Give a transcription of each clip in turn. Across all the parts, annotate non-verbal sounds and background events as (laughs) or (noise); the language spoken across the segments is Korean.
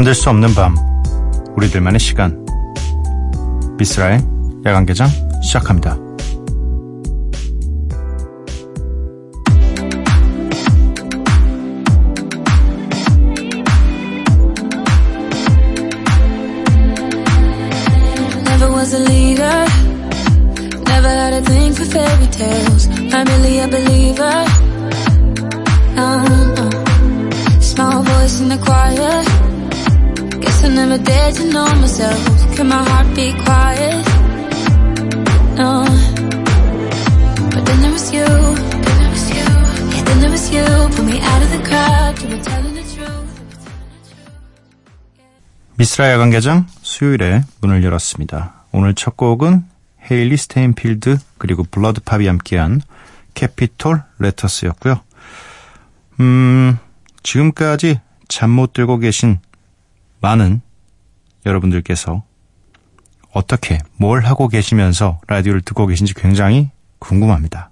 잠들 수 없는 밤 우리들만의 시간 비스라의 야간개장 시작합니다. In the choir. Never dared to know myself. Can my heart be quiet? No. But then there was you. Then there was you. Yeah, then there was you. Put me out of the crowd. You were telling the truth. 미스라 야간개장 수요일에 문을 열었습니다. 오늘 첫 곡은 헤일리 스테인필드 그리고 블러드팝이 함께한 캐피톨 레터스였고요. 음, 지금까지 잠 못 들고 계신 많은 여러분들께서 어떻게 뭘 하고 계시면서 라디오를 듣고 계신지 굉장히 궁금합니다.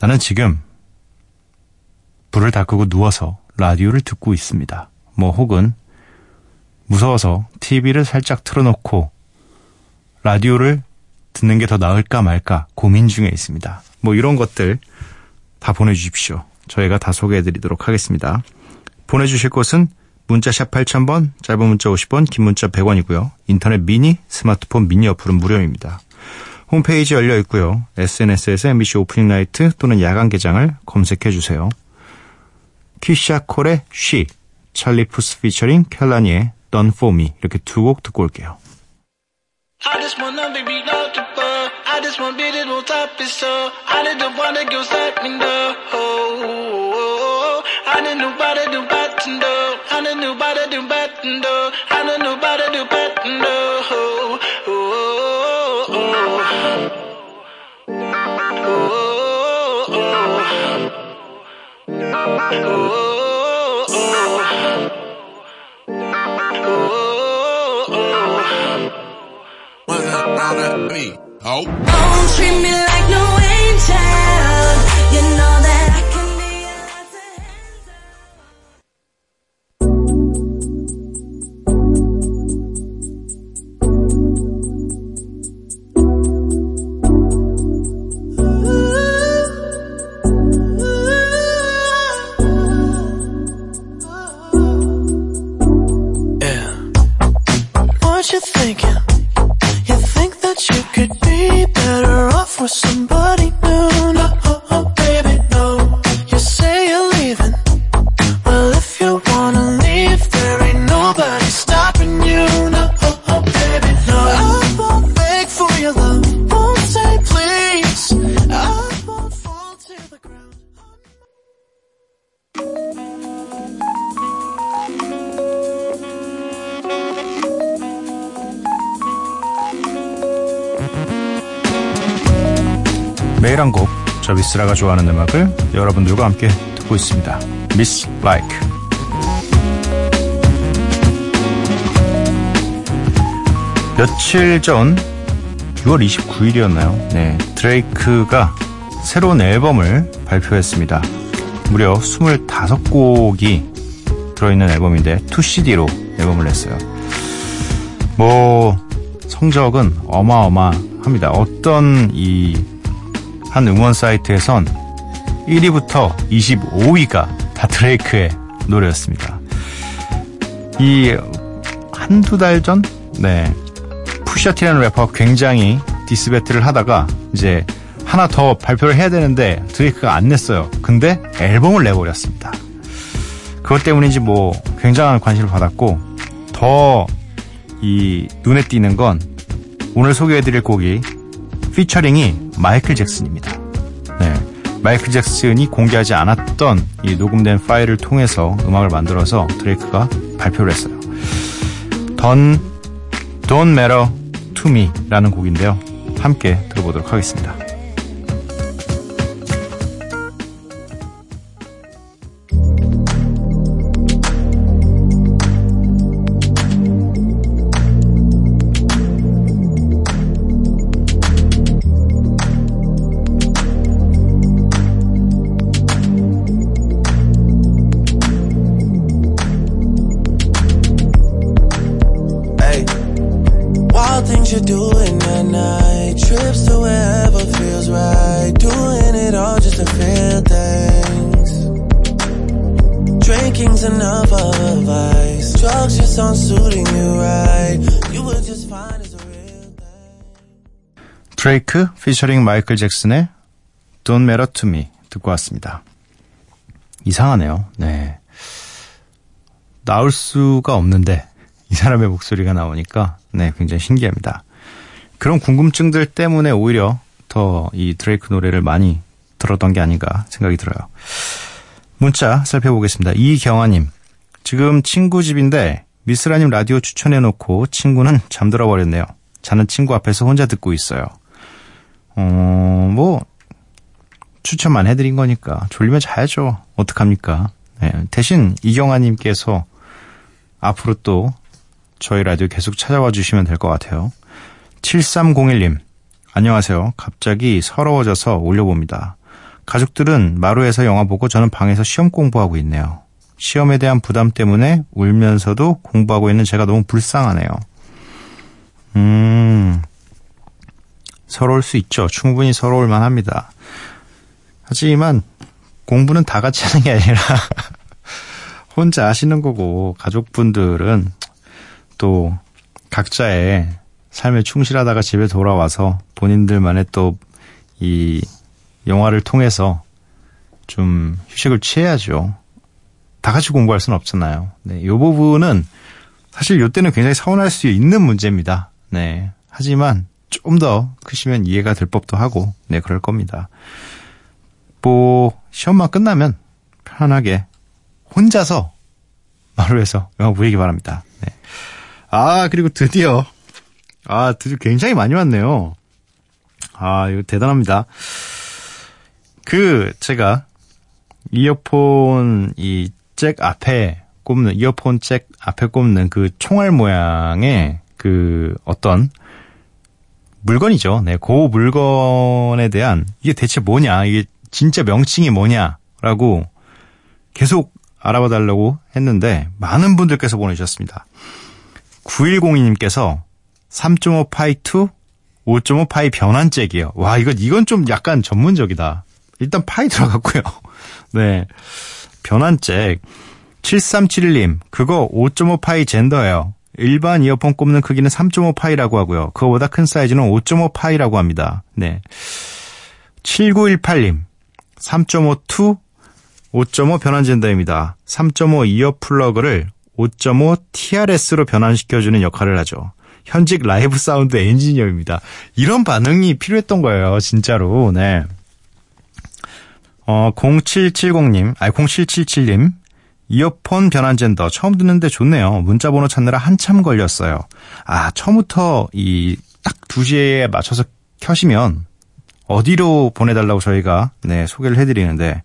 나는 지금 불을 다 끄고 누워서 라디오를 듣고 있습니다. 뭐 혹은 무서워서 TV를 살짝 틀어놓고 라디오를 듣는 게 더 나을까 말까 고민 중에 있습니다. 뭐 이런 것들 다 보내주십시오. 저희가 다 소개해드리도록 하겠습니다. 보내주실 곳은 문자샵 8000번, 짧은 문자 50원, 긴 문자 100원이고요. 인터넷 미니, 스마트폰 미니 어플은 무료입니다. 홈페이지 열려 있고요. SNS에서 MBC 오프닝 나이트 또는 야간 개장을 검색해 주세요. 키샤 콜의 쉬, 찰리 푸스 피처링 켈라니의 Done For Me 이렇게 두 곡 듣고 올게요. I just wanna be relatable. I just want beat it on top it so. I didn't wanna go step in the hole. I didn't nobody do button though. I don't know about to do button. I don't know about to do button do. Oh, oh, oh. Oh, oh, oh. Oh, oh. Oh. Don't treat me like no angel. You know. for somebody. 미스라가 좋아하는 음악을 여러분들과 함께 듣고 있습니다. Miss Like. 며칠 전 6월 29일이었나요? 네, 드레이크가 새로운 앨범을 발표했습니다. 무려 25곡이 들어있는 앨범인데 2CD로 앨범을 냈어요. 뭐 성적은 어마어마합니다. 어떤 이 한 음원 사이트에선 1위부터 25위가 다 드레이크의 노래였습니다. 이 한두 달 전? 네. Pusha T라는 래퍼가 굉장히 diss battle을 하다가 이제 하나 더 발표를 해야 되는데 드레이크가 안 냈어요. 근데 앨범을 내버렸습니다. 그것 때문인지 뭐 굉장한 관심을 받았고 더 이 눈에 띄는 건 오늘 소개해드릴 곡이 피처링이 마이클 잭슨입니다. 네. 마이클 잭슨이 공개하지 않았던 이 녹음된 파일을 통해서 음악을 만들어서 드레이크가 발표를 했어요. Don't, Don't Matter to Me 라는 곡인데요. 함께 들어보도록 하겠습니다. Drinking's enough of a vice. Drugs just aren't suiting you right. You were just fine as a real 드레이크 피처링 마이클 잭슨의 Don't Matter to Me 듣고 왔습니다. 이상하네요. 네. 나올 수가 없는데 이 사람의 목소리가 나오니까 네, 굉장히 신기합니다. 그런 궁금증들 때문에 오히려 더 이 드레이크 노래를 많이 들었던 게 아닌가 생각이 들어요. 문자 살펴보겠습니다. 이경아님, 지금 친구 집인데 미스라님 라디오 추천해놓고 친구는 잠들어 버렸네요. 자는 친구 앞에서 혼자 듣고 있어요. 어, 뭐 추천만 해드린 거니까 졸리면 자야죠. 어떡합니까? 네, 대신 이경아님께서 앞으로 또 저희 라디오 계속 찾아와 주시면 될 것 같아요. 7301님, 안녕하세요. 갑자기 서러워져서 올려봅니다. 가족들은 마루에서 영화 보고 저는 방에서 시험 공부하고 있네요. 시험에 대한 부담 때문에 울면서도 공부하고 있는 제가 너무 불쌍하네요. 음, 서러울 수 있죠. 충분히 서러울 만합니다. 하지만 공부는 다 같이 하는 게 아니라 (laughs) 혼자 하시는 거고 가족분들은 또 각자의 삶에 충실하다가 집에 돌아와서 본인들만의 또이 영화를 통해서 좀 휴식을 취해야죠. 다 같이 공부할 수는 없잖아요. 네, 이 부분은 사실 이때는 굉장히 서운할 수 있는 문제입니다. 네. 하지만 좀 더 크시면 이해가 될 법도 하고, 네, 그럴 겁니다. 뭐, 시험만 끝나면 편안하게 혼자서 마루에서 영화 보시기 바랍니다. 네. 아, 그리고 드디어, 아, 드디어 굉장히 많이 왔네요. 아, 이거 대단합니다. 그, 제가, 이어폰, 이, 잭 앞에 꼽는, 이어폰 잭 앞에 꼽는 그 총알 모양의 그 어떤 물건이죠. 네, 그 물건에 대한 이게 대체 뭐냐, 이게 진짜 명칭이 뭐냐라고 계속 알아봐 달라고 했는데 많은 분들께서 보내주셨습니다. 9102님께서 3.5 파이 2, 5.5 파이 변환잭이요. 와, 이건, 이건 좀 약간 전문적이다. 일단 파이 들어갔고요. (laughs) 네. 변환잭. 7371님, 그거 5.5 파이 젠더예요. 일반 이어폰 꼽는 크기는 3.5 파이라고 하고요. 그거보다 큰 사이즈는 5.5 파이라고 합니다. 네. 7918님, 3.5 2, 5.5 변환 젠더입니다. 3.5 이어 플러그를 5.5 TRS로 변환시켜주는 역할을 하죠. 현직 라이브 사운드 엔지니어입니다. 이런 반응이 필요했던 거예요, 진짜로. 네. 어, 0770님, 아니, 0777님, 이어폰 변환 젠더 처음 듣는데 좋네요. 문자 번호 찾느라 한참 걸렸어요. 아, 처음부터 이 딱 2시에 맞춰서 켜시면 어디로 보내달라고 저희가 네, 소개를 해드리는데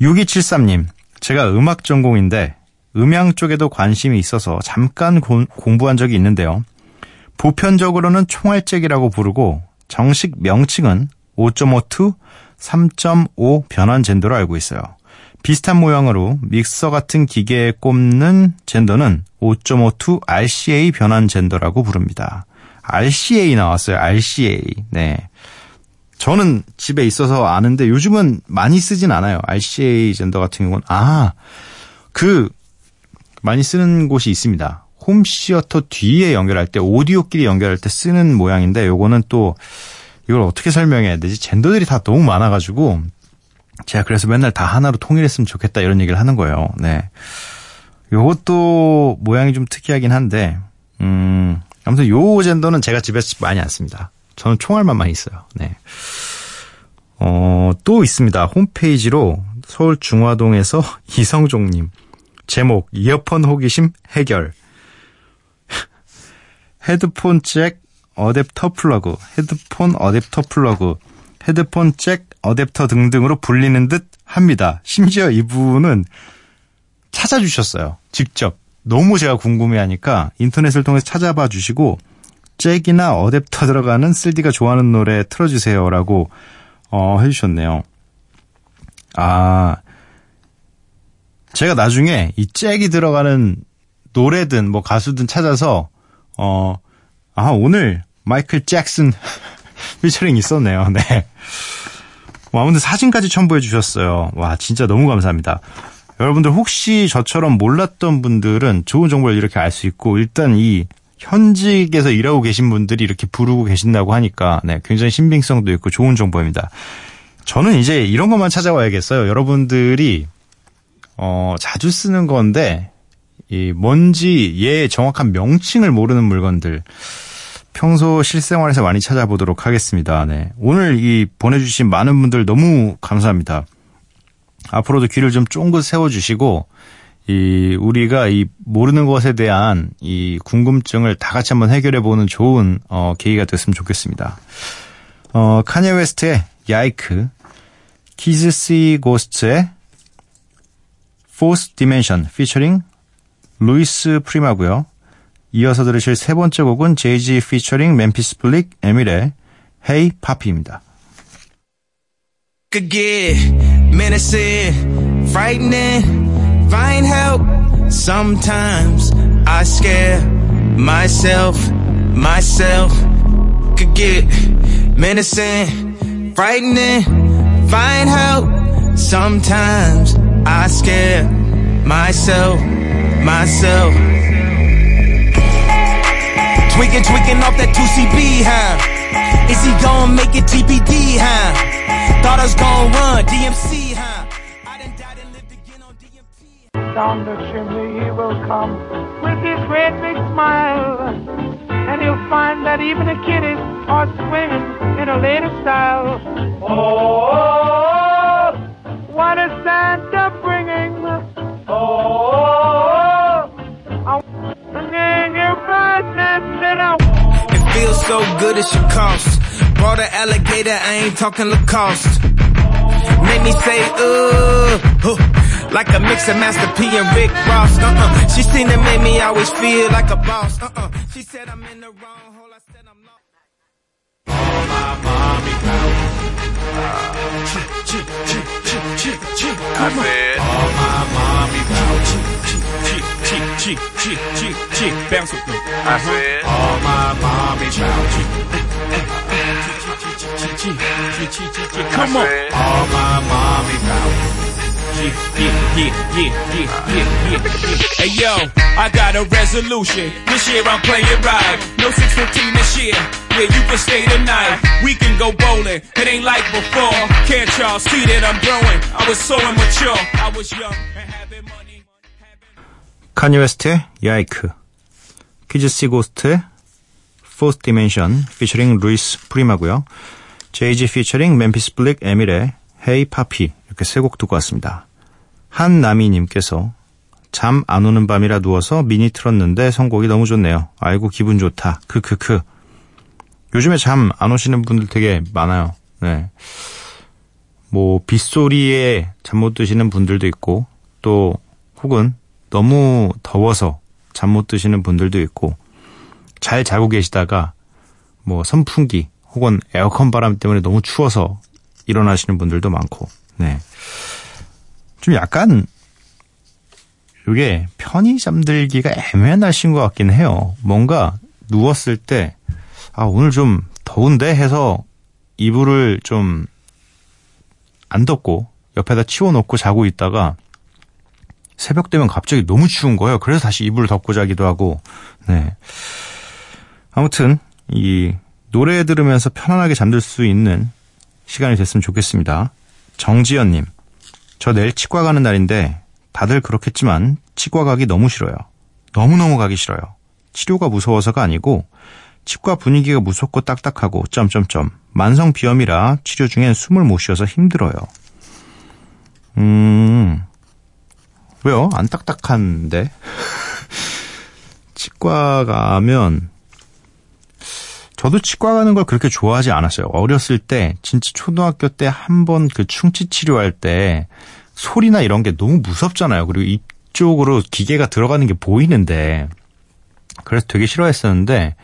6273님, 제가 음악 전공인데 음향 쪽에도 관심이 있어서 잠깐 고, 공부한 적이 있는데요. 보편적으로는 총알잭이라고 부르고 정식 명칭은 5.52, 3.5 변환 젠더로 알고 있어요. 비슷한 모양으로 믹서 같은 기계에 꼽는 젠더는 5.52 RCA 변환 젠더라고 부릅니다. RCA 나왔어요. RCA. 네. 저는 집에 있어서 아는데 요즘은 많이 쓰진 않아요. RCA 젠더 같은 경우는 아, 그 많이 쓰는 곳이 있습니다. 홈시어터 뒤에 연결할 때 오디오끼리 연결할 때 쓰는 모양인데 요거는 또 이걸 어떻게 설명해야 되지? 젠더들이 다 너무 많아가지고 제가 그래서 맨날 다 하나로 통일했으면 좋겠다 이런 얘기를 하는 거예요. 네. 요것도 모양이 좀 특이하긴 한데, 음, 아무튼 요 젠더는 제가 집에서 많이 안 씁니다. 저는 총알만 많이 써요. 네. 어, 또 있습니다. 홈페이지로 서울 중화동에서 (laughs) 이성종님. 제목, 이어폰 호기심 해결. (laughs) 헤드폰 잭 어댑터 플러그, 헤드폰 어댑터 플러그, 헤드폰 잭 어댑터 등등으로 불리는 듯 합니다. 심지어 이분은 찾아주셨어요. 직접. 너무 제가 궁금해하니까 인터넷을 통해서 찾아봐 주시고 잭이나 어댑터 들어가는 쓸디가 좋아하는 노래 틀어주세요라고 어, 해주셨네요. 아, 제가 나중에 이 잭이 들어가는 노래든 뭐 가수든 찾아서 어, 아 오늘 마이클 잭슨 (laughs) 피처링 있었네요. 네. 와, 아무튼 사진까지 첨부해 주셨어요. 와, 진짜 너무 감사합니다. 여러분들 혹시 저처럼 몰랐던 분들은 좋은 정보를 이렇게 알 수 있고 일단 이 현직에서 일하고 계신 분들이 이렇게 부르고 계신다고 하니까 네, 굉장히 신빙성도 있고 좋은 정보입니다. 저는 이제 이런 것만 찾아와야겠어요. 여러분들이 어, 자주 쓰는 건데 이 뭔지 얘 정확한 명칭을 모르는 물건들 평소 실생활에서 많이 찾아보도록 하겠습니다. 네. 오늘 이 보내주신 많은 분들 너무 감사합니다. 앞으로도 귀를 좀 쫑긋 세워주시고 이 우리가 이 모르는 것에 대한 이 궁금증을 다 같이 한번 해결해 보는 좋은 어 계기가 됐으면 좋겠습니다. 어 카니에 웨스트의 Yikes, Kids See Ghosts의 Fourth Dimension featuring 루이스 프리마고요. 이어서 들으실 세 번째 곡은 제이지 featuring 멤피스 블릭 에밀의 Hey Papi입니다. could get menacing, frightening, find help. Sometimes I scare myself, myself could get menacing, frightening, find help. Sometimes I scare myself, myself. Tweaking, tweaking off that 2CB, huh? Is he gonna make it TBD, huh? Thought I was gonna run DMC, huh? I done died and lived again on DMT. down the chimney he will come with his great big smile. And he'll find that even the kiddies are swinging in a lady style. Oh, what is Santa bringing? Oh, It feels so good it should cost. Brought an alligator, I ain't talking Lacoste. Made me say, uh, huh, like a mix of Master P and Rick Ross. Uh-uh. She seen it made me always feel like a boss. Uh-uh. She said I'm in the wrong hole. I said I'm lost. Bounce with me. I said, all my mommy chow. Come on. All my mommy Yeah, yeah, yeah, yeah, yeah, yeah, yeah. Hey yo, I got a resolution. This year I'm playing right. No 615 this year. Yeah, you can stay tonight. We can go bowling. It ain't like before. Can't y'all see that I'm growing? I was so immature. I was young and having money. 카니예 웨스트의 Yikes, Kids See Ghosts의 Fourth Dimension featuring 루이스 프리마고요. 제이지 featuring 멤피스 블릭 에밀의 Hey Papi 이렇게 세 곡 듣고 왔습니다. 한나미님께서 잠 안 오는 밤이라 누워서 미니 틀었는데 선곡이 너무 좋네요. 아이고 기분 좋다. 크크크. 요즘에 잠 안 오시는 분들 되게 많아요. 네. 뭐 빗소리에 잠 못 드시는 분들도 있고 또 혹은 너무 더워서 잠 못 드시는 분들도 있고 잘 자고 계시다가 뭐 선풍기 혹은 에어컨 바람 때문에 너무 추워서 일어나시는 분들도 많고 네. 좀 약간 이게 편히 잠들기가 애매한 날씨인 것 같긴 해요. 뭔가 누웠을 때 아, 오늘 좀 더운데 해서 이불을 좀 안 덮고 옆에다 치워놓고 자고 있다가 새벽 되면 갑자기 너무 추운 거예요. 그래서 다시 이불을 덮고 자기도 하고, 네. 아무튼, 이, 노래 들으면서 편안하게 잠들 수 있는 시간이 됐으면 좋겠습니다. 정지연님, 저 내일 치과 가는 날인데, 다들 그렇겠지만, 치과 가기 너무 싫어요. 너무너무 가기 싫어요. 치료가 무서워서가 아니고, 치과 분위기가 무섭고 딱딱하고, 점점점. 만성 비염이라 치료 중엔 숨을 못 쉬어서 힘들어요. 음, 왜요? 안 딱딱한데? 치과 가면, 저도 치과 가는 걸 그렇게 좋아하지 않았어요. 어렸을 때, 진짜 초등학교 때 한 번 그 충치 치료할 때, 소리나 이런 게 너무 무섭잖아요. 그리고 이쪽으로 기계가 들어가는 게 보이는데, 그래서 되게 싫어했었는데,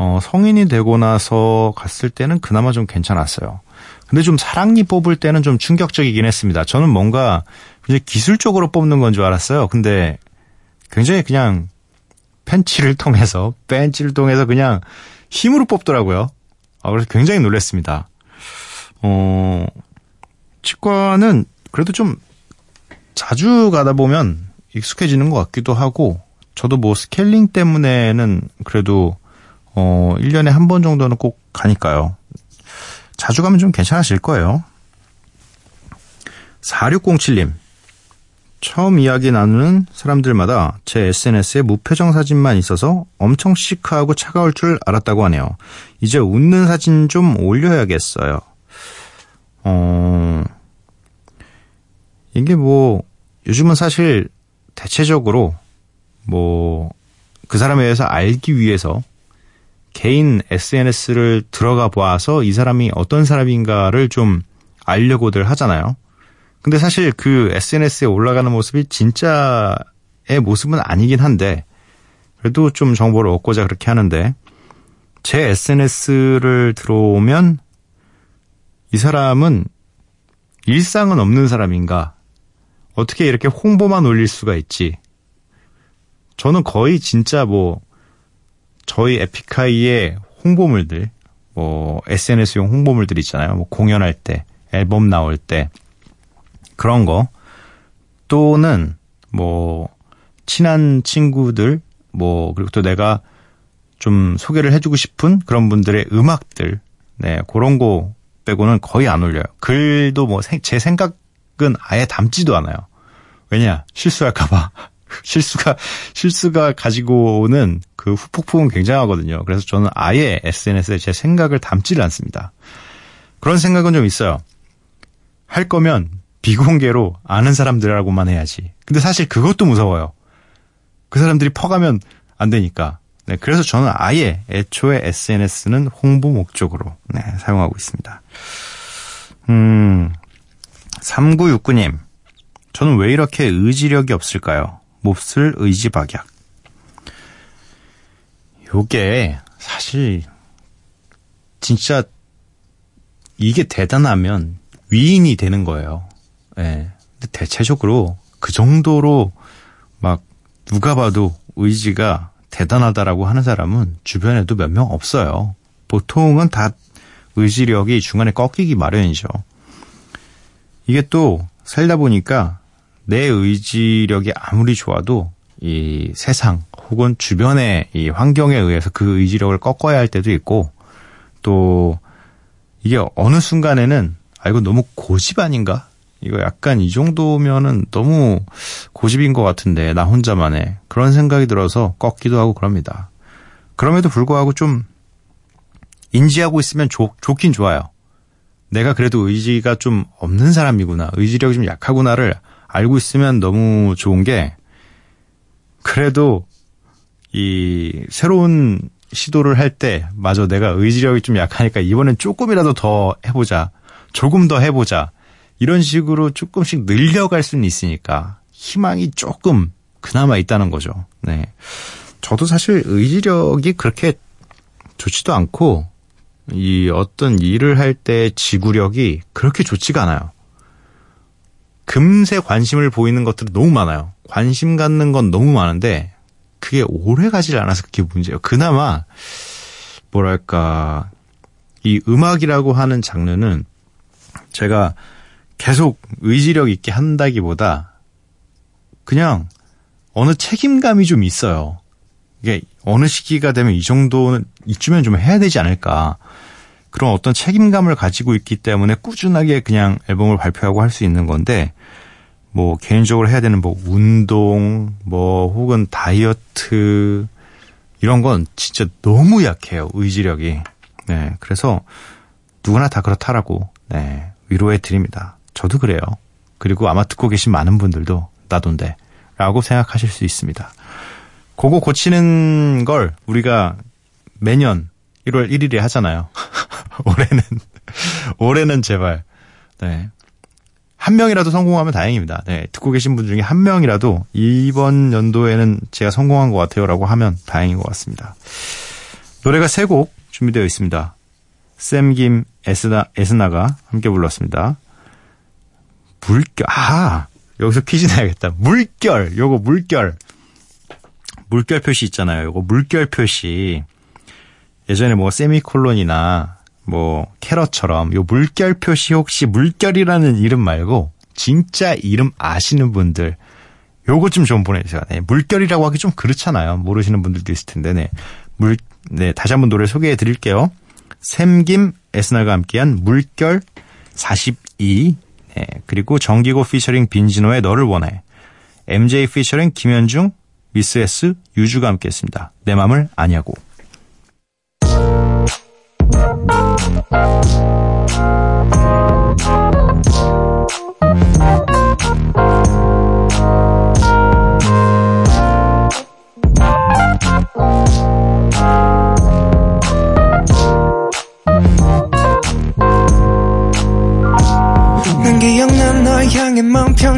어, 성인이 되고 나서 갔을 때는 그나마 좀 괜찮았어요. 근데 좀 사랑니 뽑을 때는 좀 충격적이긴 했습니다. 저는 뭔가 굉장히 기술적으로 뽑는 건 줄 알았어요. 근데 굉장히 그냥 펜치를 통해서, 벤치를 통해서 그냥 힘으로 뽑더라고요. 아, 그래서 굉장히 놀랐습니다. 어, 치과는 그래도 좀 자주 가다 보면 익숙해지는 것 같기도 하고 저도 뭐 스케일링 때문에는 그래도 어 1년에 한 번 정도는 꼭 가니까요. 자주 가면 좀 괜찮아질 거예요. 4607님. 처음 이야기 나누는 사람들마다 제 SNS에 무표정 사진만 있어서 엄청 시크하고 차가울 줄 알았다고 하네요. 이제 웃는 사진 좀 올려야겠어요. 어, 이게 뭐, 요즘은 사실 대체적으로 뭐, 그 사람에 대해서 알기 위해서 개인 SNS를 들어가 보아서 이 사람이 어떤 사람인가를 좀 알려고들 하잖아요. 근데 사실 그 SNS에 올라가는 모습이 진짜의 모습은 아니긴 한데, 그래도 좀 정보를 얻고자 그렇게 하는데, 제 SNS를 들어오면 이 사람은 일상은 없는 사람인가? 어떻게 이렇게 홍보만 올릴 수가 있지? 저는 거의 진짜 뭐, 저희 에픽하이의 홍보물들, 뭐, SNS용 홍보물들 있잖아요. 뭐, 공연할 때, 앨범 나올 때, 그런 거. 또는, 뭐, 친한 친구들, 뭐, 그리고 또 내가 좀 소개를 해주고 싶은 그런 분들의 음악들, 네, 그런 거 빼고는 거의 안 올려요. 글도 뭐, 제 생각은 아예 담지도 않아요. 왜냐, 실수할까봐. (laughs) 실수가, 실수가 가지고 오는 그 후폭풍은 굉장하거든요. 그래서 저는 아예 SNS에 제 생각을 담지를 않습니다. 그런 생각은 좀 있어요. 할 거면 비공개로 아는 사람들하고만 해야지. 근데 사실 그것도 무서워요. 그 사람들이 퍼가면 안 되니까. 네, 그래서 저는 아예 애초에 SNS는 홍보 목적으로 네, 사용하고 있습니다. 음, 3969님. 저는 왜 이렇게 의지력이 없을까요? 몹쓸 의지박약. 요게 사실 진짜 이게 대단하면 위인이 되는 거예요. 예. 네. 근데 대체적으로 그 정도로 막 누가 봐도 의지가 대단하다라고 하는 사람은 주변에도 몇 명 없어요. 보통은 다 의지력이 중간에 꺾이기 마련이죠. 이게 또 살다 보니까 내 의지력이 아무리 좋아도 이 세상 혹은 주변의 이 환경에 의해서 그 의지력을 꺾어야 할 때도 있고 또 이게 어느 순간에는 아 이거 너무 고집 아닌가? 이거 약간 이 정도면은 너무 고집인 것 같은데 나 혼자만의 그런 생각이 들어서 꺾기도 하고 그럽니다. 그럼에도 불구하고 좀 인지하고 있으면 좋, 좋긴 좋아요. 내가 그래도 의지가 좀 없는 사람이구나. 의지력이 좀 약하구나를 알고 있으면 너무 좋은 게 그래도 이 새로운 시도를 할 때 마저 내가 의지력이 좀 약하니까 이번엔 조금이라도 더 해보자. 조금 더 해보자. 이런 식으로 조금씩 늘려갈 수는 있으니까 희망이 조금 그나마 있다는 거죠. 네. 저도 사실 의지력이 그렇게 좋지도 않고 이 어떤 일을 할 때 지구력이 그렇게 좋지가 않아요. 금세 관심을 보이는 것들이 너무 많아요. 관심 갖는 건 너무 많은데 그게 오래 가질 않아서 그게 문제예요. 그나마 뭐랄까 이 음악이라고 하는 장르는 제가 계속 의지력 있게 한다기보다 그냥 어느 책임감이 좀 있어요. 이게 어느 시기가 되면 이 정도는 이쯤엔 좀 해야 되지 않을까. 그런 어떤 책임감을 가지고 있기 때문에 꾸준하게 그냥 앨범을 발표하고 할 수 있는 건데 뭐 개인적으로 해야 되는 뭐 운동 뭐 혹은 다이어트 이런 건 진짜 너무 약해요 의지력이 네 그래서 누구나 다 그렇다라고 네 위로해 드립니다 저도 그래요 그리고 아마 듣고 계신 많은 분들도 나돈데 라고 생각하실 수 있습니다 그거 고치는 걸 우리가 매년 1월 1일에 하잖아요 (laughs) 올해는 올해는 제발 네. 한 명이라도 성공하면 다행입니다. 네, 듣고 계신 분 중에 한 명이라도 이번 연도에는 제가 성공한 것 같아요라고 하면 다행인 것 같습니다. 노래가 세 곡 준비되어 있습니다. 샘김 에스나, 에스나가 함께 불렀습니다. 물결, 아, 여기서 퀴즈 내야겠다. 물결, 요거 물결. 물결 표시 있잖아요. 요거 물결 표시. 예전에 뭐 세미콜론이나 뭐 캐럿처럼 요 물결 표시 혹시 물결이라는 이름 말고 진짜 이름 아시는 분들 요거 좀좀 보내주세요. 네, 물결이라고 하기 좀 그렇잖아요. 모르시는 분들도 있을 텐데, 네. 물, 네, 다시 한번 노래 소개해 드릴게요. 샘김 에스날과 함께한 물결 42, 네, 그리고 정기고 피처링 빈지노의 너를 원해. MJ 피처링 김현중, 미스 S, 유주가 함께 했습니다. 내 맘을 아냐고. 먼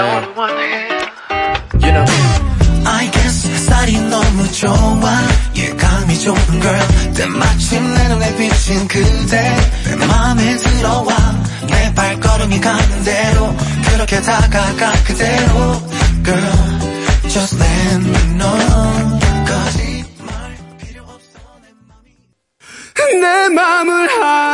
You know, I guess 쌀이 너무 좋아. 예감이 좋은 girl. 때마침 내 눈에 비친 그대. 내 맘에 들어와. 내 발걸음이 가는 대로. 그렇게 다가가 그대로. Girl just let me know 거짓말 필요 없어. 내 맘을 아냐고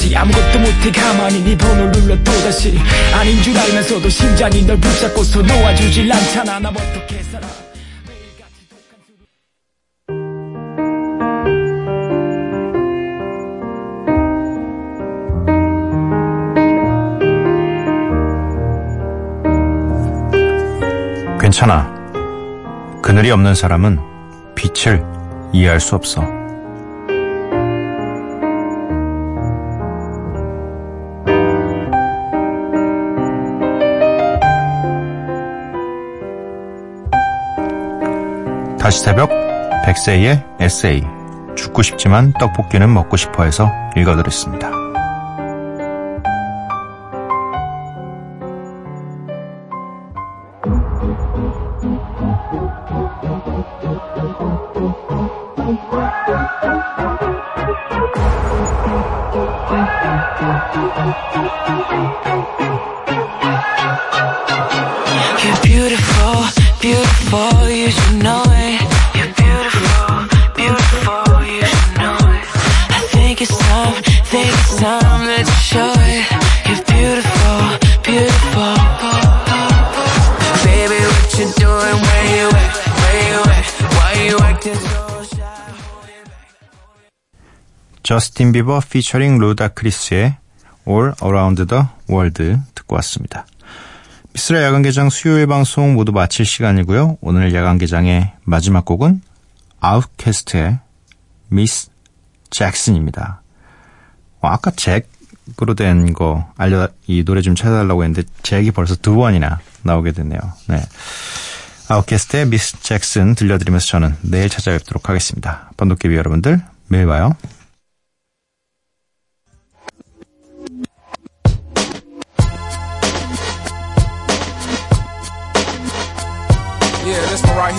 메시지 아무것도 못해 가만히 네 번호를 눌러 또다시 아닌 줄 알면서도 심장이 널 붙잡고서 놓아주질 않잖아 나 어떻게 살아 괜찮아. 그늘이 없는 사람은 빛을 이해할 수 없어. 다시 새벽 백세의 에세이 죽고 싶지만 떡볶이는 먹고 싶어 해서 읽어드렸습니다. 저스틴 비버 피처링 로다 크리스의 All Around the World 듣고 왔습니다. 미쓰라 야간개장 수요일 방송 모두 마칠 시간이고요. 오늘 야간개장의 마지막 곡은 아웃캐스트의 Ms. Jackson입니다. 어, 아까 잭으로 된 거 알려 이 노래 좀 찾아달라고 했는데 잭이 벌써 두 번이나 나오게 됐네요. 네. 아웃캐스트의 Ms. Jackson 들려드리면서 저는 내일 찾아뵙도록 하겠습니다. 밤도깨비 여러분들 매일 봐요.